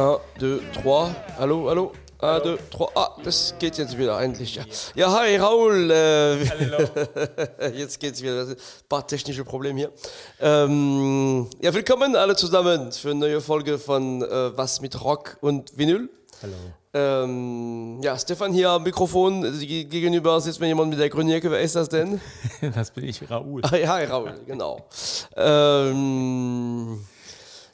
1, 2, 3. Hallo, hallo. 1, 2, 3. Ah, das geht jetzt wieder eigentlich. Ja, ja hi Raoul. Äh, jetzt geht's wieder. Ein paar technische Probleme hier. Ähm, ja, willkommen alle zusammen für eine neue Folge von äh, Was mit Rock und Vinyl. Hallo. Ähm, ja, Stefan hier am Mikrofon. Gegenüber sitzt mir jemand mit der grünen Jacke. Wer ist das denn? Das bin ich, Raoul. Hi, hi Raoul, genau. Ähm,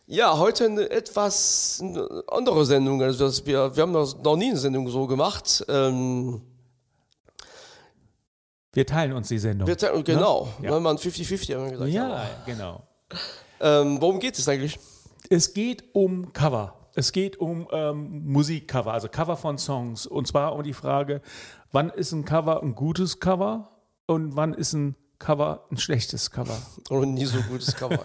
ja, heute eine etwas andere Sendung. Also das, wir, wir haben das noch nie eine Sendung so gemacht. Ähm, wir teilen uns die Sendung. Wir teilen, genau, ne? ja. man 50-50 haben wir gesagt. Ja, aber. genau. Ähm, worum geht es eigentlich? Es geht um Cover. Es geht um ähm, Musikcover, also Cover von Songs. Und zwar um die Frage, wann ist ein Cover ein gutes Cover und wann ist ein Cover ein schlechtes Cover. Oder nie so gutes Cover.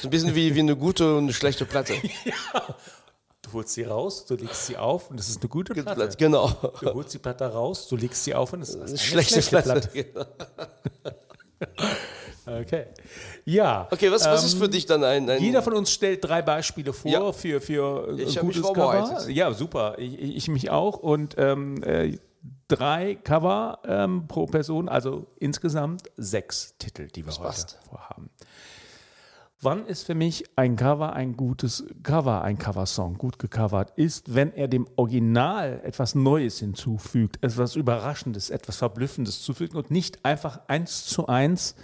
so ein bisschen wie, wie eine gute und eine schlechte Platte. ja. Du holst sie raus, du legst sie auf und es ist eine gute Platte. Genau. Du holst die Platte raus, du legst sie auf und es ist eine schlechte, schlechte Platte. Platte. Genau. Okay. Ja. Okay, was, was ist für ähm, dich dann ein, ein, Jeder von uns stellt drei Beispiele vor ja. für, für ich gutes mich Cover. Ja, super. Ich, ich, mich auch. Und ähm, äh, drei Cover ähm, pro Person, also insgesamt sechs Titel, die wir das heute passt. vorhaben. Wann ist für mich ein Cover ein gutes Cover, ein Coversong, gut gecovert ist, wenn er dem Original etwas Neues hinzufügt, etwas Überraschendes, etwas Verblüffendes zufügt und nicht einfach eins zu eins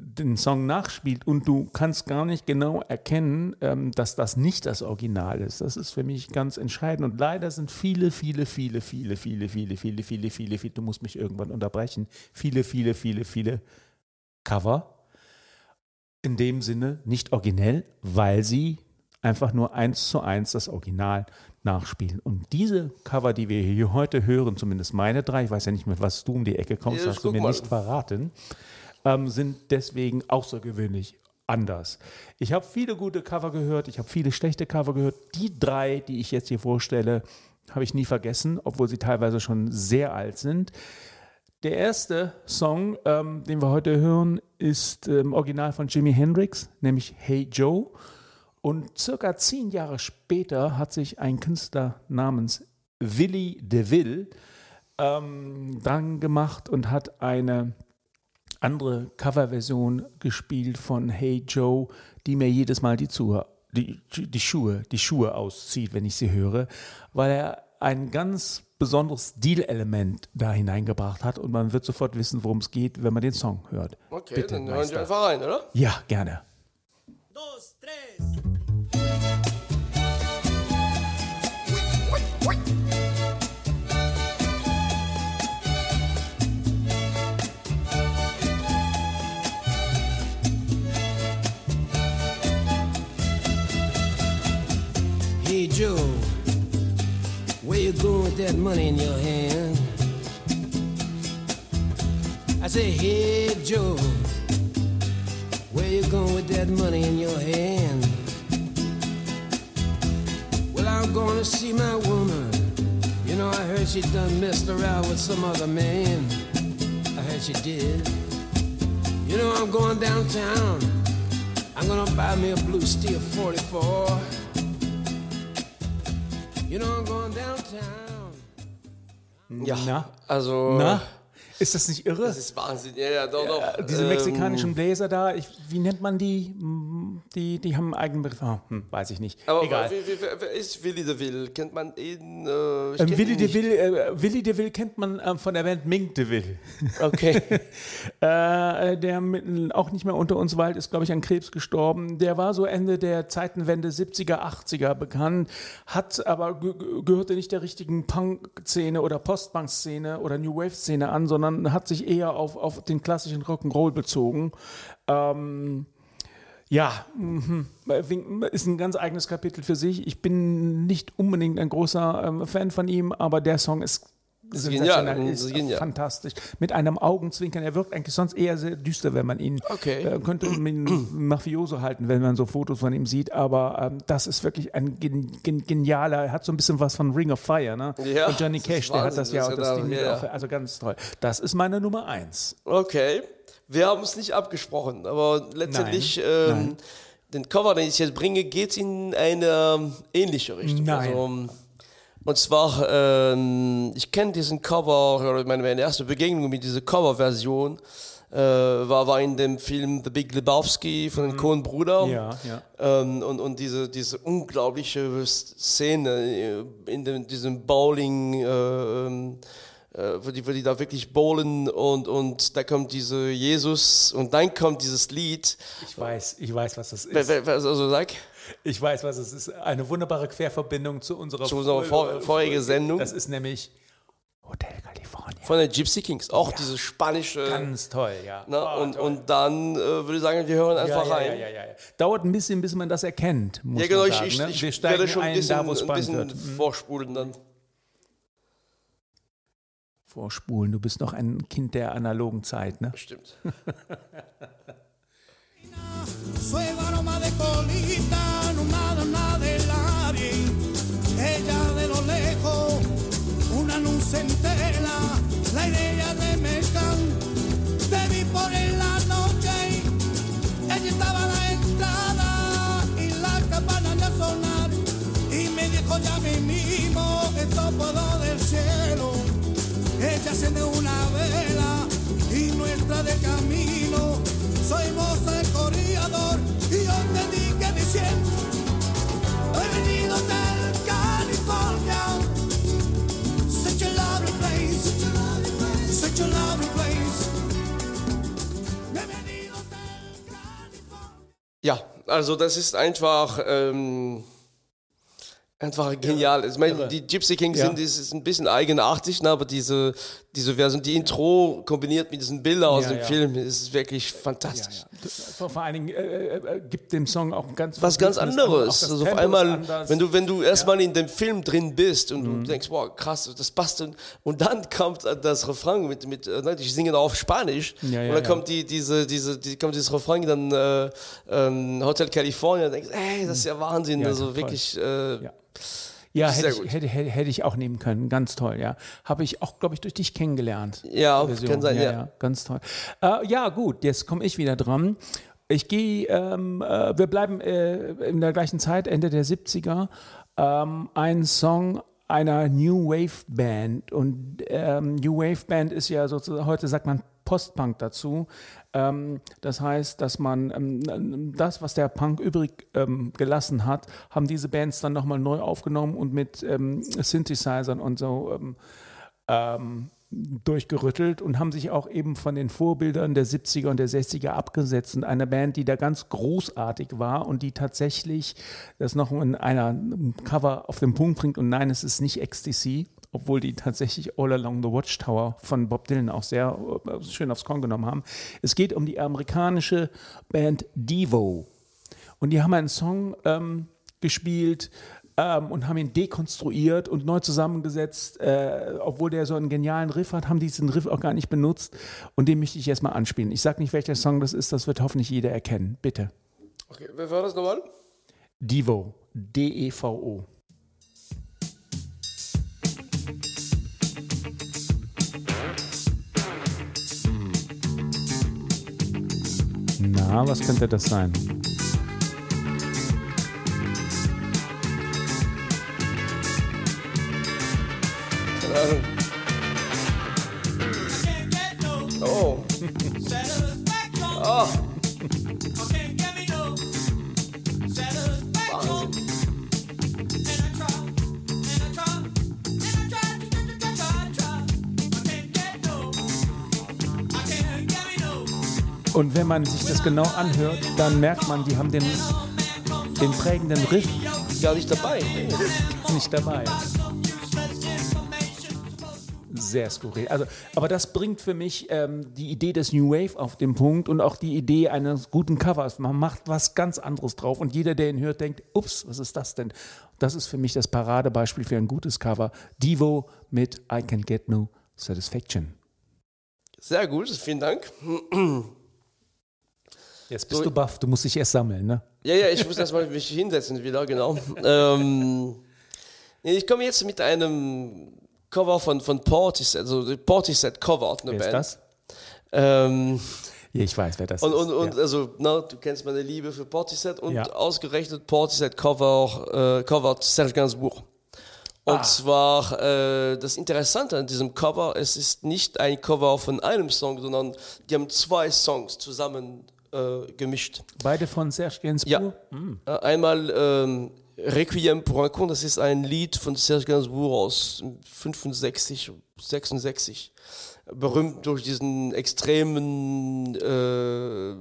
den Song nachspielt und du kannst gar nicht genau erkennen, ähm, dass das nicht das Original ist. Das ist für mich ganz entscheidend. Und leider sind viele, viele, viele, viele, viele, viele, viele, viele, viele, viele, du musst mich irgendwann unterbrechen, viele, viele, viele, viele Cover in dem Sinne nicht originell, weil sie einfach nur eins zu eins das Original nachspielen. Und diese Cover, die wir hier heute hören, zumindest meine drei, ich weiß ja nicht, mit was du um die Ecke kommst, ja, hast du mir mal. nicht verraten, ähm, sind deswegen außergewöhnlich anders. Ich habe viele gute Cover gehört, ich habe viele schlechte Cover gehört. Die drei, die ich jetzt hier vorstelle, habe ich nie vergessen, obwohl sie teilweise schon sehr alt sind. Der erste Song, ähm, den wir heute hören, ist im ähm, Original von Jimi Hendrix, nämlich Hey Joe. Und circa zehn Jahre später hat sich ein Künstler namens Willy DeVille ähm, dran gemacht und hat eine andere Coverversion gespielt von Hey Joe, die mir jedes Mal die, Zuh die, die, Schuhe, die Schuhe auszieht, wenn ich sie höre, weil er ein ganz besonderes Stilelement da hineingebracht hat und man wird sofort wissen, worum es geht, wenn man den Song hört. Okay, Bitte, dann hören wir einfach rein, oder? Ja, gerne. Dos, tres. Money in your hand? I say, hey Joe, where you going with that money in your hand? Well, I'm going to see my woman. You know, I heard she done messed around with some other man. I heard she did. You know, I'm going downtown. I'm gonna buy me a blue steel 44. You know I'm going downtown. Ja, Na? also. Na? Ist das nicht irre? Das ist Wahnsinn, ja, ja, doch, doch. Ja, diese ähm, mexikanischen Bläser da, ich, wie nennt man die? Die, die haben einen eigenen Begriff. Oh, hm, weiß ich nicht. Aber Egal. Wer, wer, wer ist Willy de Ville? Kennt man ihn? Äh, ähm, Willy, de Ville, äh, Willy de Ville kennt man äh, von der Band Mink de Ville. Okay. Äh, der mit, auch nicht mehr unter uns weilt, ist, glaube ich, an Krebs gestorben. Der war so Ende der Zeitenwende 70er, 80er bekannt, hat aber gehörte nicht der richtigen Punk-Szene oder Post-Punk-Szene oder New Wave-Szene an, sondern sondern hat sich eher auf, auf den klassischen Rock'n'Roll bezogen. Ähm, ja, mhm. ist ein ganz eigenes Kapitel für sich. Ich bin nicht unbedingt ein großer ähm, Fan von ihm, aber der Song ist sensationell, ist genial. fantastisch. Mit einem Augenzwinkern. Er wirkt eigentlich sonst eher sehr düster, wenn man ihn okay. äh, könnte ihn Mafioso halten, wenn man so Fotos von ihm sieht. Aber ähm, das ist wirklich ein gen, gen, genialer. Er hat so ein bisschen was von Ring of Fire, ne? Ja, von Johnny Cash. Der hat das ja, das genau, ja. also ganz toll. Das ist meine Nummer eins. Okay, wir haben es nicht abgesprochen, aber letztendlich. Nein. Ähm, Nein den Cover, den ich jetzt bringe, geht in eine ähnliche Richtung. Nein. Also, und zwar, ähm, ich kenne diesen Cover, oder meine, meine erste Begegnung mit dieser Coverversion äh, war, war in dem Film The Big Lebowski von den Coen-Brüdern. Ja, ja. Ähm, und, und diese, diese unglaubliche Szene äh, in dem, diesem Bowling, äh, ähm, äh, wo, die, wo die da wirklich bowlen und, und da kommt diese Jesus und dann kommt dieses Lied. Ich weiß, ich weiß, was das ist. Also sag, Ich weiß, was es ist. Eine wunderbare Querverbindung zu unserer, Zu unserer vor- vorigen Sendung. Das ist nämlich Hotel California. von den Gypsy Kings, auch diese spanische. Ganz toll, ja. Na, Oh, und, toll. und dann äh, würde ich sagen, wir hören ja, einfach ja, rein. ja, ja, ja, ja. Dauert ein bisschen, bis man das erkennt. Muss Ja, genau, man ich, sagen, ich, ne? ich Wir steigen werde schon ein ein, bisschen, da, wo es ein bisschen wird. Mhm. vorspulen dann. Vorspulen, du bist noch ein Kind der analogen Zeit, ne? Stimmt. Suelo aroma de colita, no nada, nada de nadie. Ella de lo lejos, una luz entera, la idea de mezcal. Te vi por en la noche, ella estaba a la entrada y la campana de sonar. Y me dijo ya mismo, esto puedo. Enciende una vela y nuestra de camino. Soy voz el corredor y yo te dije diciendo He venido del California. Such a lovely place. Such a lovely place. Ja, also das ist einfach, ähm, einfach genial. Ich meine, die Gypsy Kings Ja. sind das ist ein bisschen eigenartig, ne, aber diese, diese Version, die Intro kombiniert mit diesen Bildern aus Ja, dem ja. Film, ist wirklich fantastisch. ja. Vor, allen Dingen äh, äh, gibt dem Song auch ganz Was ganz anderes. Also auf einmal, wenn du, wenn du erstmal in dem Film drin bist und Mhm. du denkst, wow, krass, das passt. Und, und dann kommt das Refrain mit, mit äh, ne, die singen auf Spanisch. Und dann kommt die, diese, diese, die, kommt dieses Refrain dann äh, ähm, Hotel California und denkst, ey, das ist ja Wahnsinn. Also toll. wirklich, äh, Ja. Ja, hätte ich, hätte, hätte, hätte ich auch nehmen können. Ganz toll, ja. Habe ich auch, glaube ich, durch dich kennengelernt. Ja, Version. kann sein, ja. Ganz toll. Äh, ja, gut, jetzt komme ich wieder dran. Ich gehe, ähm, äh, wir bleiben äh, in der gleichen Zeit, Ende der 70er. Ähm, ein Song einer New Wave Band. Und ähm, New Wave Band ist ja sozusagen, heute sagt man Postpunk dazu. Ähm, das heißt, dass man ähm, das, was der Punk übrig ähm, gelassen hat, haben diese Bands dann nochmal neu aufgenommen und mit Synthesizern und so durchgerüttelt und haben sich auch eben von den Vorbildern der 70er und der 60er abgesetzt. Und eine Band, die da ganz großartig war und die tatsächlich das noch in einer Cover auf den Punkt bringt. Und nein, es ist nicht Ecstasy, obwohl die tatsächlich All Along the Watchtower von Bob Dylan auch sehr äh, schön aufs Korn genommen haben. Es geht um die amerikanische Band Devo. Und die haben einen Song ähm, gespielt ähm, und haben ihn dekonstruiert und neu zusammengesetzt. Äh, obwohl der so einen genialen Riff hat, haben die diesen Riff auch gar nicht benutzt. Und den möchte ich jetzt mal anspielen. Ich sage nicht, welcher Song das ist, das wird hoffentlich jeder erkennen. Bitte. okay, wer war das nochmal? Devo. D-E-V-O. Was könnte das sein? Keine Ahnung. Und wenn man sich das genau anhört, dann merkt man, die haben den, den prägenden Riff gar nicht dabei. nicht dabei. Sehr skurril. Also, aber das bringt für mich ähm, die Idee des New Wave auf den Punkt und auch die Idee eines guten Covers. Man macht was ganz anderes drauf und jeder, der ihn hört, denkt, ups, was ist das denn? Das ist für mich das Paradebeispiel für ein gutes Cover. Devo mit I Can Get No Satisfaction. Sehr gut, vielen Dank. Jetzt bist du baff, du musst dich erst sammeln, ne? Ja, ja, ich muss erstmal mich hinsetzen wieder, genau. ähm, ich komme jetzt mit einem Cover von, von Portishead, also Portishead covert eine Wer ist das? Ähm, Ich weiß, wer das Und, ist. und, und ja. also, na, du kennst meine Liebe für Portishead und Ja. ausgerechnet Portishead cover, äh, covert Serge Gainsbourg. Und Ah. zwar, äh, das Interessante an diesem Cover, es ist nicht ein Cover von einem Song, sondern die haben zwei Songs zusammen äh, gemischt. Beide von Serge Gainsbourg? Ja. Äh, Einmal ähm, Requiem pour un con, das ist ein Lied von Serge Gainsbourg aus 65, 66. Berühmt durch diesen extremen, äh,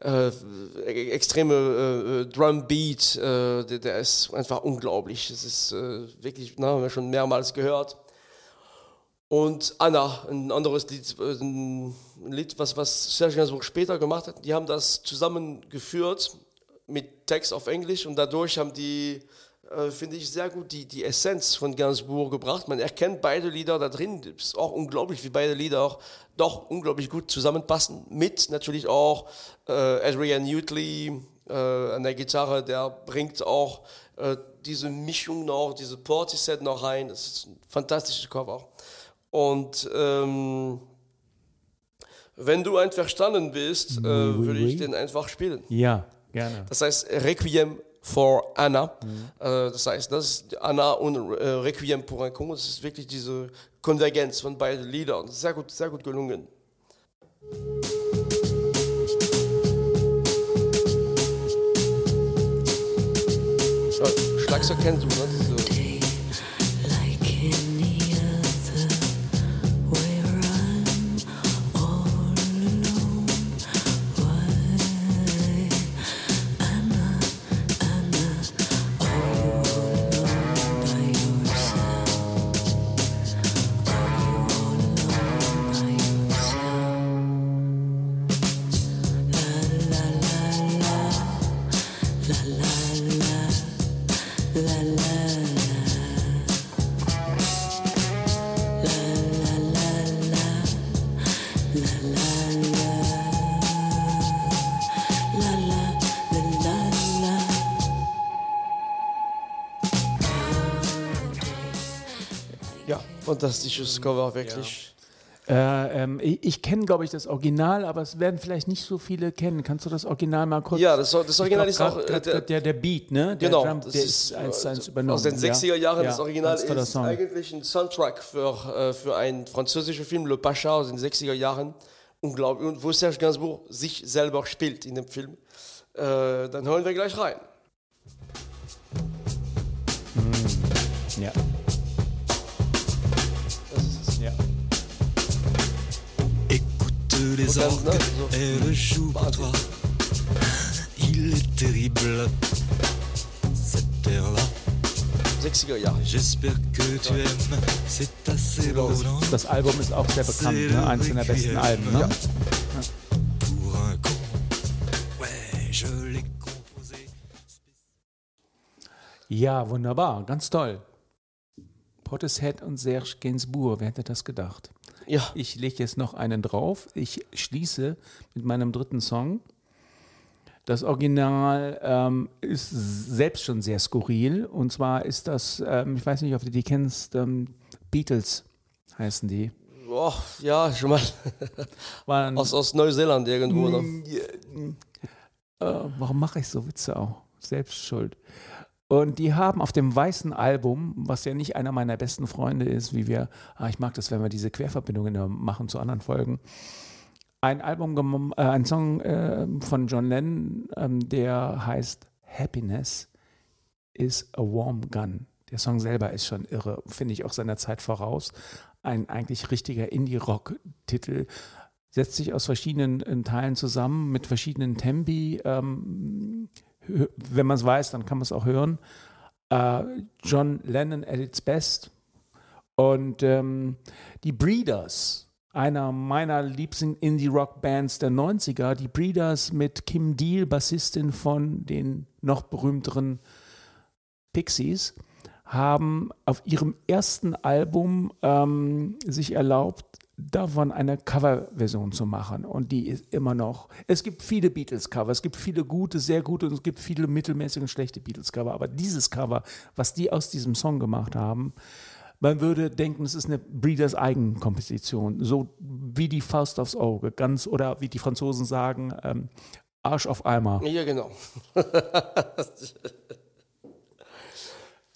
äh, extreme äh, Drumbeat, äh, der, der ist einfach unglaublich. Das ist äh, wirklich, na, haben wir schon mehrmals gehört. Und Anna, ein anderes Lied, ein Lied, was, was Serge Gainsbourg später gemacht hat, die haben das zusammengeführt mit Text auf Englisch und dadurch haben die, äh, finde ich, sehr gut die, die Essenz von Gainsbourg gebracht. Man erkennt beide Lieder da drin. Es ist auch unglaublich, wie beide Lieder auch doch unglaublich gut zusammenpassen. Mit natürlich auch äh, Adrian Utley äh, an der Gitarre, der bringt auch äh, diese Mischung noch, diese Portishead noch rein. Das ist ein fantastisches Cover. Und ähm, wenn du einverstanden bist, äh, würde ich den einfach spielen. Ja, gerne. Das heißt Requiem for Anna. Mhm. Äh, das heißt, das ist Anna und äh, Requiem pour un con. Das ist wirklich diese Konvergenz von beiden Liedern. Sehr gut, sehr gut gelungen. Ja, Schlagzeug kennst du, ne? Fantastisches Cover, wirklich. Äh, ähm, ich ich kenne, glaube ich, das Original, aber es werden vielleicht nicht so viele kennen. Kannst du das Original mal kurz? Ja, das, das Original Ich ist glaub, auch. grad- äh, grad- der, der, der Beat, ne? Der Genau, Drum, das der ist ist eins zu äh, eins übernommen. aus den ja. 60er Jahren. Ja, das Original ist Song. eigentlich ein Soundtrack für, äh, für einen französischen Film, Le Pacha aus den 60er Jahren. Unglaublich. Und wo Serge Gainsbourg sich selber spielt in dem Film. Äh, dann hören wir gleich rein. Ja. Écoute les orques, elle joue pour toi. Il est terrible, cette terre-là. 60er Jahre. J'espère que tu aimes, c'est assez beau, non Das Album ist auch sehr bekannt, ne? eins der besten Alben. Ne? Ja. Pour un con, ouais, je l'ai composé. Ja, wunderbar, ganz toll. Portishead und Serge Gainsbourg, wer hätte das gedacht? Ja, Ich lege jetzt noch einen drauf. Ich schließe mit meinem dritten Song. Das Original ähm, ist selbst schon sehr skurril. Und zwar ist das, ähm, ich weiß nicht, ob du die kennst, ähm, Beatles heißen die. oh, ja, schon mal Waren, aus, aus Neuseeland irgendwo. Ne? äh, warum mache ich so Witze auch? Selbst schuld. Und die haben auf dem weißen Album, was ja nicht einer meiner besten Freunde ist, wie wir, ah, ich mag das, wenn wir diese Querverbindungen machen zu anderen Folgen, ein Album, äh, ein Song äh, von John Lennon, ähm, der heißt Happiness is a Warm Gun. Der Song selber ist schon irre, finde ich auch seiner Zeit voraus. Ein eigentlich richtiger Indie-Rock-Titel. Setzt sich aus verschiedenen äh, Teilen zusammen mit verschiedenen Tempi. Ähm, wenn man es weiß, dann kann man es auch hören. Äh, John Lennon at its best. Und ähm, die Breeders, einer meiner liebsten Indie-Rock-Bands der 90er, die Breeders mit Kim Deal, Bassistin von den noch berühmteren Pixies, haben auf ihrem ersten Album ähm, sich erlaubt, davon eine Coverversion zu machen. Und die ist immer noch. Es gibt viele Beatles-Cover, es gibt viele gute, sehr gute und es gibt viele mittelmäßige und schlechte Beatles-Cover. Aber dieses Cover, was die aus diesem Song gemacht haben, Man würde denken, es ist eine Breeders Eigenkomposition, so wie die Faust aufs Auge, ganz oder wie die Franzosen sagen, ähm, Arsch auf Eimer. Ja, genau.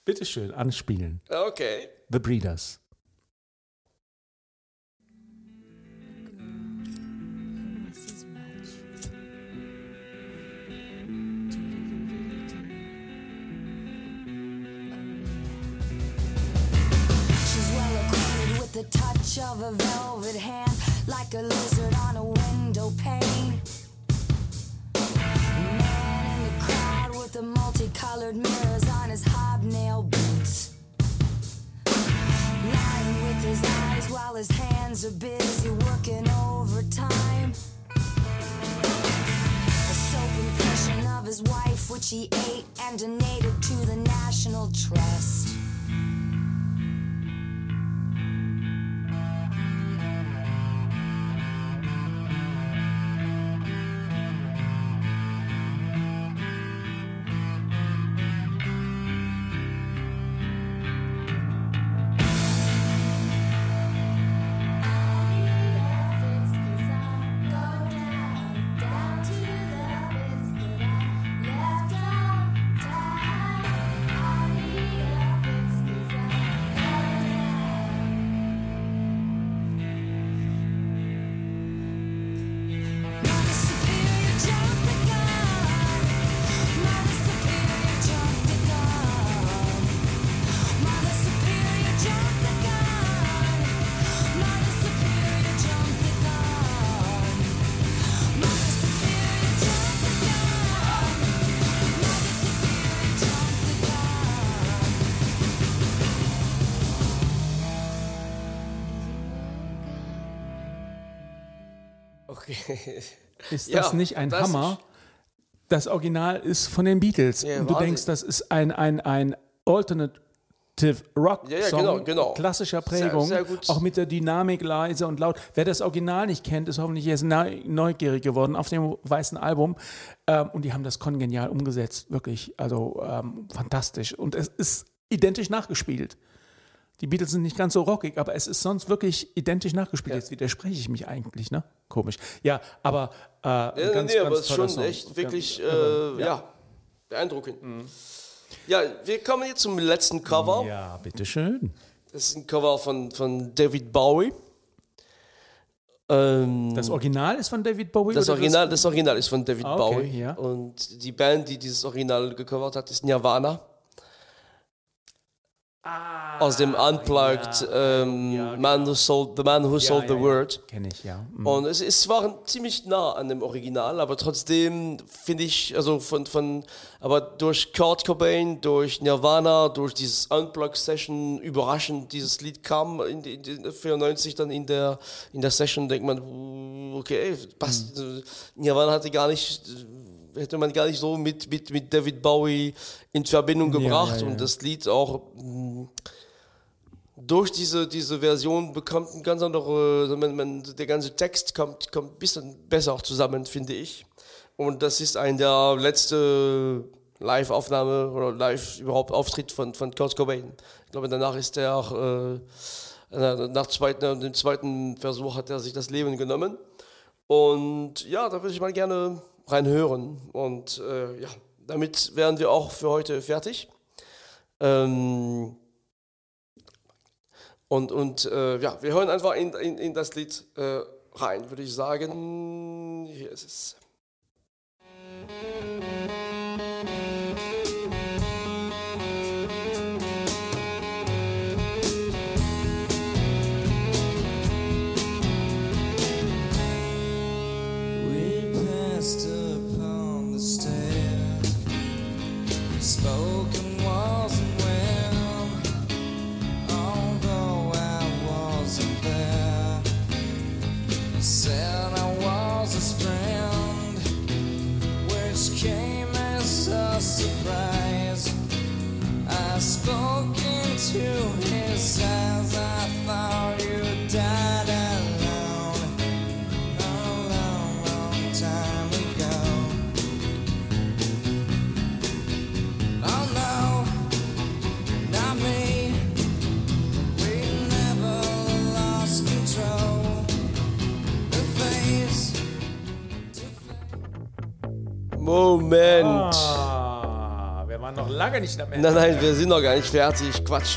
Bitteschön, anspielen. Okay. The Breeders. The touch of a velvet hand, like a lizard on a window pane. Man in the crowd with the multicolored mirrors on his hobnail boots. Lying with his eyes while his hands are busy working overtime. A soap impression of his wife, which he ate and donated to the National Trust. Ist Ja, das nicht ein das Hammer? Das Original ist von den Beatles. Ja, und du Wahnsinn. denkst, das ist ein, ein, ein Alternative Rock Ja, ja, Song genau, genau. klassischer Sehr- Prägung, sehr gut. auch mit der Dynamik leise und laut. Wer das Original nicht kennt, ist hoffentlich jetzt neu- neugierig geworden auf dem weißen Album. Ähm, und die haben das kongenial umgesetzt, wirklich, also ähm, fantastisch. Und es ist identisch nachgespielt. Die Beatles sind nicht ganz so rockig, aber es ist sonst wirklich identisch nachgespielt. Jetzt widerspreche ich mich eigentlich, ne? Komisch. Ja, aber äh, Ja, ganz, nee, aber ganz es ist schon Song. echt wirklich, Ja, äh, ja. beeindruckend. Ja, wir kommen jetzt zum letzten Cover. Ja, bitteschön. Das ist ein Cover von, von David Bowie. Ähm, Das Original ist von David Bowie? das, Original, das Original ist von David Ah, okay, Bowie. ja. Und die Band, die dieses Original gecovert hat, ist Nirvana. Aus dem Unplugged ähm, Man Who Sold, The Man Who Sold the Word. Kenne ich, ja. Mhm. Und es, es war ziemlich nah an dem Original, aber trotzdem finde ich, also von, von, aber durch Kurt Cobain, durch Nirvana, durch dieses Unplugged-Session, überraschend dieses Lied kam in, in, die 94 dann in der, in der Session, denkt man, okay, passt. Nirvana hatte gar nicht, hätte man gar nicht so mit, mit, mit David Bowie in Verbindung Ja, gebracht ja, ja. und das Lied auch mh, durch diese, diese Version bekommt ein ganz andere, also man, man, der ganze Text kommt, kommt ein bisschen besser auch zusammen, finde ich. Und das ist ein der letzte Live-Aufnahme oder live überhaupt Auftritt von, von Kurt Cobain. Ich glaube, danach ist er auch, äh, nach, nach zweiten, dem zweiten Versuch hat er sich das Leben genommen. Und ja, da würde ich mal gerne reinhören. Und äh, ja, damit wären wir auch für heute fertig. Ähm, und und äh, ja, wir hören einfach in, in, in das Lied äh, rein, würde ich sagen. Hier ist es. Moment. Ah, wir waren noch lange nicht am Ende. Nein, nein, wir sind noch gar nicht fertig. Quatsch.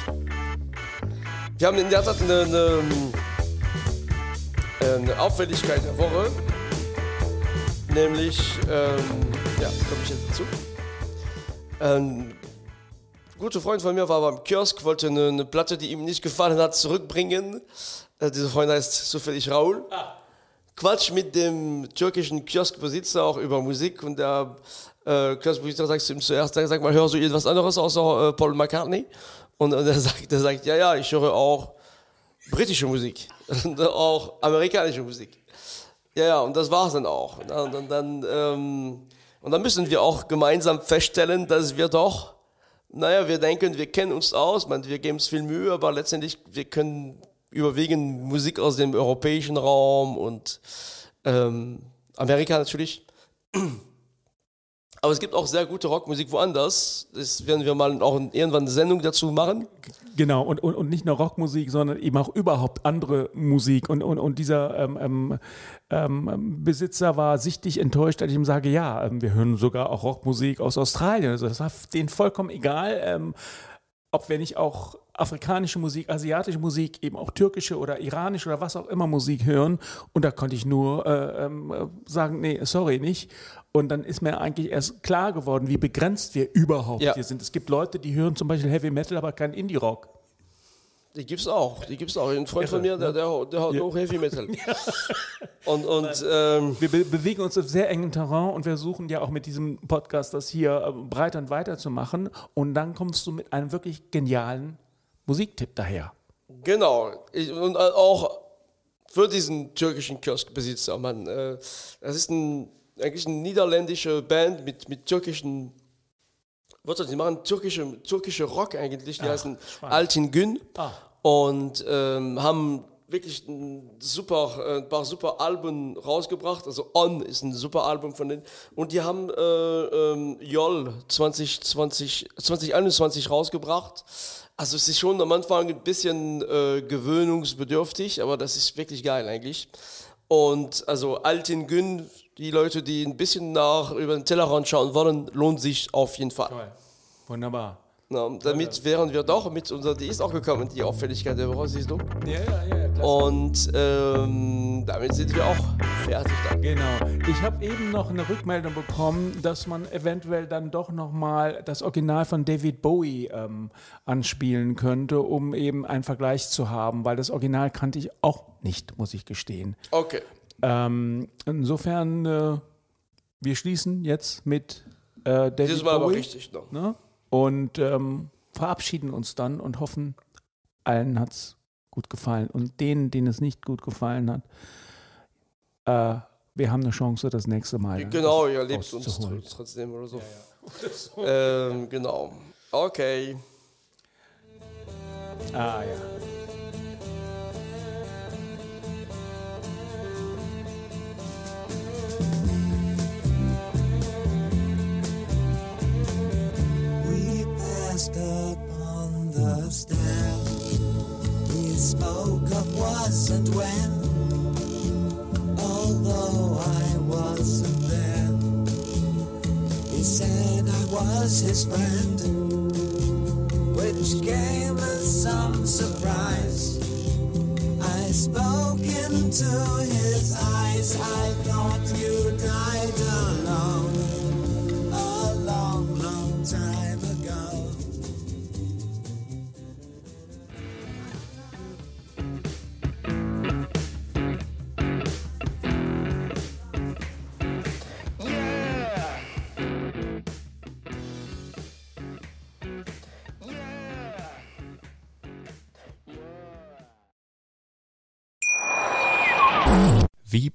Wir haben in der Tat eine, eine, eine Auffälligkeit der Woche. Nämlich, ähm, ja, komme ich jetzt dazu. Ein guter Freund von mir war beim Kiosk, wollte eine, eine Platte, die ihm nicht gefallen hat, zurückbringen. Äh, dieser Freund heißt zufällig Raul. Quatsch mit dem türkischen Kioskbesitzer auch über Musik und der äh, Kioskbesitzer sagt zu ihm zuerst, sag mal, hörst du irgendwas anderes außer äh, Paul McCartney? Und, und er, sagt, er sagt, ja, ja, ich höre auch britische Musik und auch amerikanische Musik. Ja, ja, und das war's dann auch. Und dann, dann, dann, ähm, und dann müssen wir auch gemeinsam feststellen, dass wir doch, naja, wir denken, wir kennen uns aus, man, wir geben uns viel Mühe, aber letztendlich, wir können überwiegend Musik aus dem europäischen Raum und ähm, Amerika natürlich. Aber es gibt auch sehr gute Rockmusik woanders. Das werden wir mal auch irgendwann eine Sendung dazu machen. Genau, und, und, und nicht nur Rockmusik, sondern eben auch überhaupt andere Musik. Und, und, und dieser ähm, ähm, ähm, Besitzer war sichtlich enttäuscht, als ich ihm sage, ja, ähm, wir hören sogar auch Rockmusik aus Australien. Also das war denen vollkommen egal, ähm, ob wir nicht auch afrikanische Musik, asiatische Musik, eben auch türkische oder iranische oder was auch immer Musik hören. Und da konnte ich nur äh, ähm, sagen, nee, sorry, nicht. Und dann ist mir eigentlich erst klar geworden, wie begrenzt wir überhaupt Ja. hier sind. Es gibt Leute, die hören zum Beispiel Heavy Metal, aber kein Indie-Rock. Die gibt's auch. Die gibt's auch. Ein Freund von mir, der, der, der hat auch Heavy Metal. Und, und ähm, Wir be bewegen uns auf sehr engem Terrain und wir suchen ja auch mit diesem Podcast das hier äh, breiter und weiter zu machen. Und dann kommst du mit einem wirklich genialen Musiktipp daher. Genau. Ich, und auch für diesen türkischen Kioskbesitzer, man, äh, das ist ein, eigentlich eine niederländische Band mit, mit türkischen Wörtern. Die machen türkische, türkische Rock eigentlich. Die heißen Altin Gün Ah. Und ähm, haben wirklich ein super, äh, ein paar super Alben rausgebracht. Also On ist ein super Album von denen. Und die haben äh, ähm, Jol 2020, 2021 rausgebracht. Also es ist schon am Anfang ein bisschen äh, gewöhnungsbedürftig, aber das ist wirklich geil eigentlich. Und also Altin Gün, die Leute, die ein bisschen nach über den Tellerrand schauen wollen, lohnt sich auf jeden Fall. Wunderbar. Na, damit wären wir doch mit unserer, die ist auch gekommen, die Auffälligkeit der Woche, siehst du? Ja, ja, ja. Und ähm, damit sind wir auch fertig dann. Genau. Ich habe eben noch eine Rückmeldung bekommen, dass man eventuell dann doch noch mal das Original von David Bowie ähm, anspielen könnte, um eben einen Vergleich zu haben, weil das Original kannte ich auch nicht, muss ich gestehen. Okay. Ähm, insofern, äh, wir schließen jetzt mit äh, David Dieses Mal aber Bowie richtig noch. ne? Und ähm, verabschieden uns dann und hoffen, allen hat es gut gefallen. Und denen, denen es nicht gut gefallen hat, äh, wir haben eine Chance, das nächste Mal. Genau, ihr lebt uns trotzdem oder so. ähm, genau. Okay. Ah, ja. Spoke of was and when, although I wasn't there. He said I was his friend, which came as some surprise. I spoke into his eyes. I thought you died alone